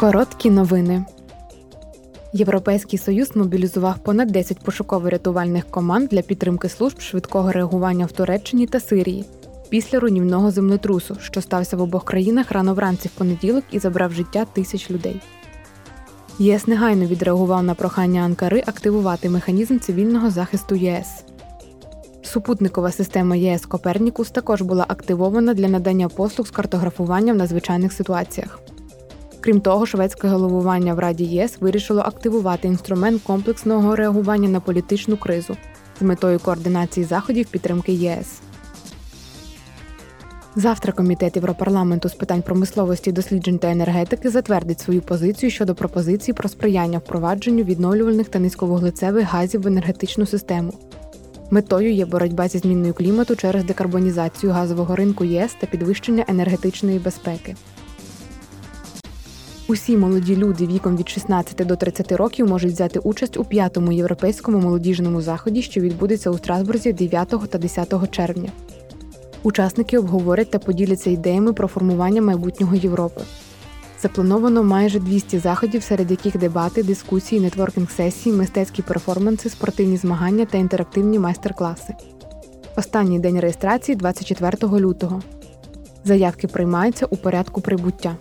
Короткі новини. Європейський Союз мобілізував понад 10 пошуково-рятувальних команд для підтримки служб швидкого реагування в Туреччині та Сирії після руйнівного землетрусу, що стався в обох країнах рано вранці в понеділок і забрав життя тисяч людей. ЄС негайно відреагував на прохання Анкари активувати механізм цивільного захисту ЄС. Супутникова система ЄС Копернікус також була активована для надання послуг з картографування в надзвичайних ситуаціях. Крім того, шведське головування в Раді ЄС вирішило активувати інструмент комплексного реагування на політичну кризу з метою координації заходів підтримки ЄС. Завтра комітет Європарламенту з питань промисловості, досліджень та енергетики затвердить свою позицію щодо пропозицій про сприяння впровадженню відновлювальних та низьковуглецевих газів в енергетичну систему. Метою є боротьба зі зміною клімату через декарбонізацію газового ринку ЄС та підвищення енергетичної безпеки. Усі молоді люди віком від 16 до 30 років можуть взяти участь у п'ятому європейському молодіжному заході, що відбудеться у Страсбурзі 9 та 10 червня. Учасники обговорять та поділяться ідеями про формування майбутнього Європи. Заплановано майже 200 заходів, серед яких дебати, дискусії, нетворкінг сесії, мистецькі перформанси, спортивні змагання та інтерактивні майстер-класи. Останній день реєстрації 24 лютого. Заявки приймаються у порядку прибуття.